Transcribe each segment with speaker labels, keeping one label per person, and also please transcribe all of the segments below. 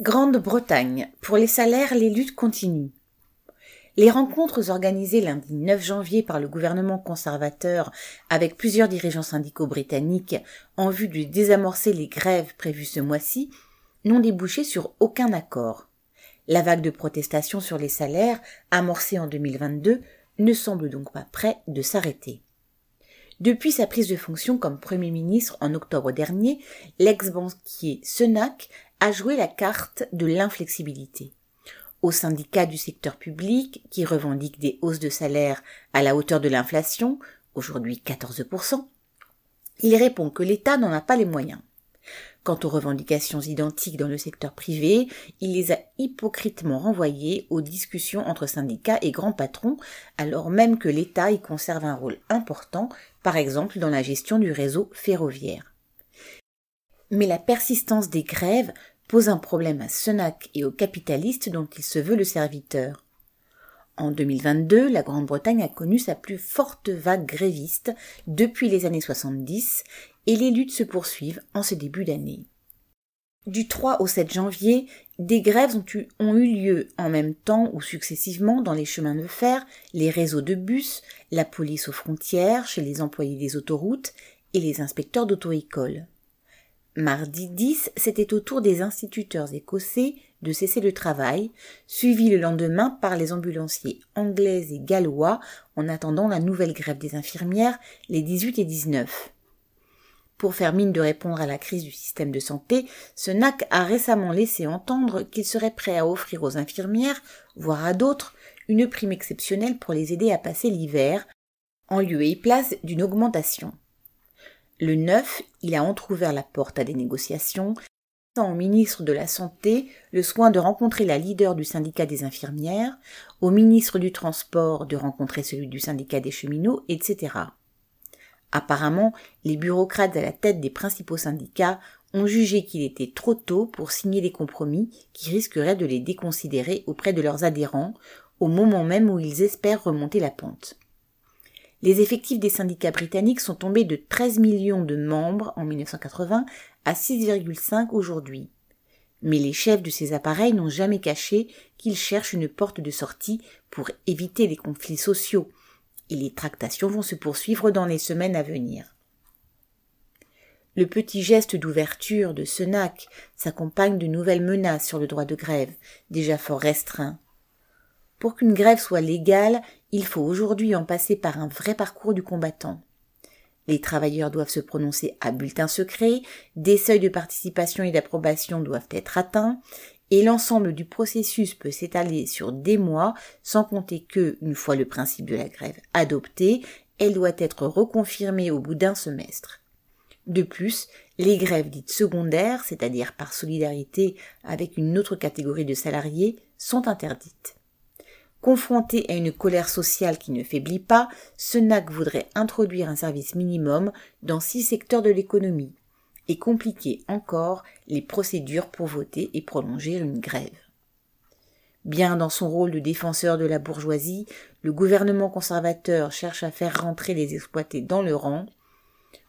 Speaker 1: Grande-Bretagne. Pour les salaires, les luttes continuent. Les rencontres organisées lundi 9 janvier par le gouvernement conservateur avec plusieurs dirigeants syndicaux britanniques en vue de désamorcer les grèves prévues ce mois-ci n'ont débouché sur aucun accord. La vague de protestations sur les salaires, amorcée en 2022, ne semble donc pas près de s'arrêter. Depuis sa prise de fonction comme Premier ministre en octobre dernier, l'ex-banquier Senac a joué la carte de l'inflexibilité. Au syndicat du secteur public, qui revendique des hausses de salaire à la hauteur de l'inflation, aujourd'hui 14%, il répond que l'État n'en a pas les moyens. Quant aux revendications identiques dans le secteur privé, il les a hypocritement renvoyées aux discussions entre syndicats et grands patrons, alors même que l'État y conserve un rôle important, par exemple dans la gestion du réseau ferroviaire. Mais la persistance des grèves pose un problème à Senac et aux capitalistes dont il se veut le serviteur. En 2022, la Grande-Bretagne a connu sa plus forte vague gréviste depuis les années 70 et les luttes se poursuivent en ce début d'année. Du 3 au 7 janvier, des grèves ont eu, ont eu, lieu en même temps ou successivement dans les chemins de fer, les réseaux de bus, la police aux frontières, chez les employés des autoroutes et les inspecteurs d'auto-école. Mardi 10, c'était au tour des instituteurs écossais de cesser le travail, suivi le lendemain par les ambulanciers anglais et gallois en attendant la nouvelle grève des infirmières les 18 et 19. Pour faire mine de répondre à la crise du système de santé, ce NAC a récemment laissé entendre qu'il serait prêt à offrir aux infirmières, voire à d'autres, une prime exceptionnelle pour les aider à passer l'hiver, en lieu et place d'une augmentation. Le 9, il a entr'ouvert la porte à des négociations, au ministre de la Santé le soin de rencontrer la leader du syndicat des infirmières, au ministre du Transport de rencontrer celui du syndicat des cheminots, etc. Apparemment, les bureaucrates à la tête des principaux syndicats ont jugé qu'il était trop tôt pour signer des compromis qui risqueraient de les déconsidérer auprès de leurs adhérents au moment même où ils espèrent remonter la pente. Les effectifs des syndicats britanniques sont tombés de 13 millions de membres en 1980 à 6,5 aujourd'hui. Mais les chefs de ces appareils n'ont jamais caché qu'ils cherchent une porte de sortie pour éviter les conflits sociaux, et les tractations vont se poursuivre dans les semaines à venir. Le petit geste d'ouverture de Senac s'accompagne de nouvelles menaces sur le droit de grève, déjà fort restreint. Pour qu'une grève soit légale, il faut aujourd'hui en passer par un vrai parcours du combattant. Les travailleurs doivent se prononcer à bulletin secret, des seuils de participation et d'approbation doivent être atteints, et l'ensemble du processus peut s'étaler sur des mois, sans compter que, une fois le principe de la grève adopté, elle doit être reconfirmée au bout d'un semestre. De plus, les grèves dites secondaires, c'est-à-dire par solidarité avec une autre catégorie de salariés, sont interdites. Confronté à une colère sociale qui ne faiblit pas, SENAC voudrait introduire un service minimum dans six secteurs de l'économie, et compliquer encore les procédures pour voter et prolonger une grève. Bien dans son rôle de défenseur de la bourgeoisie, le gouvernement conservateur cherche à faire rentrer les exploités dans le rang,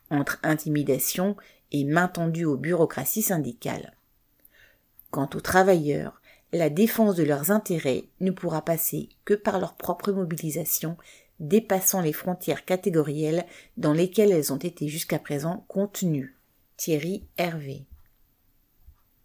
Speaker 1: entre intimidation et main tendue aux bureaucraties syndicales. Quant aux travailleurs, la défense de leurs intérêts ne pourra passer que par leur propre mobilisation dépassant les frontières catégorielles dans lesquelles elles ont été jusqu'à présent contenues. Thierry Hervé.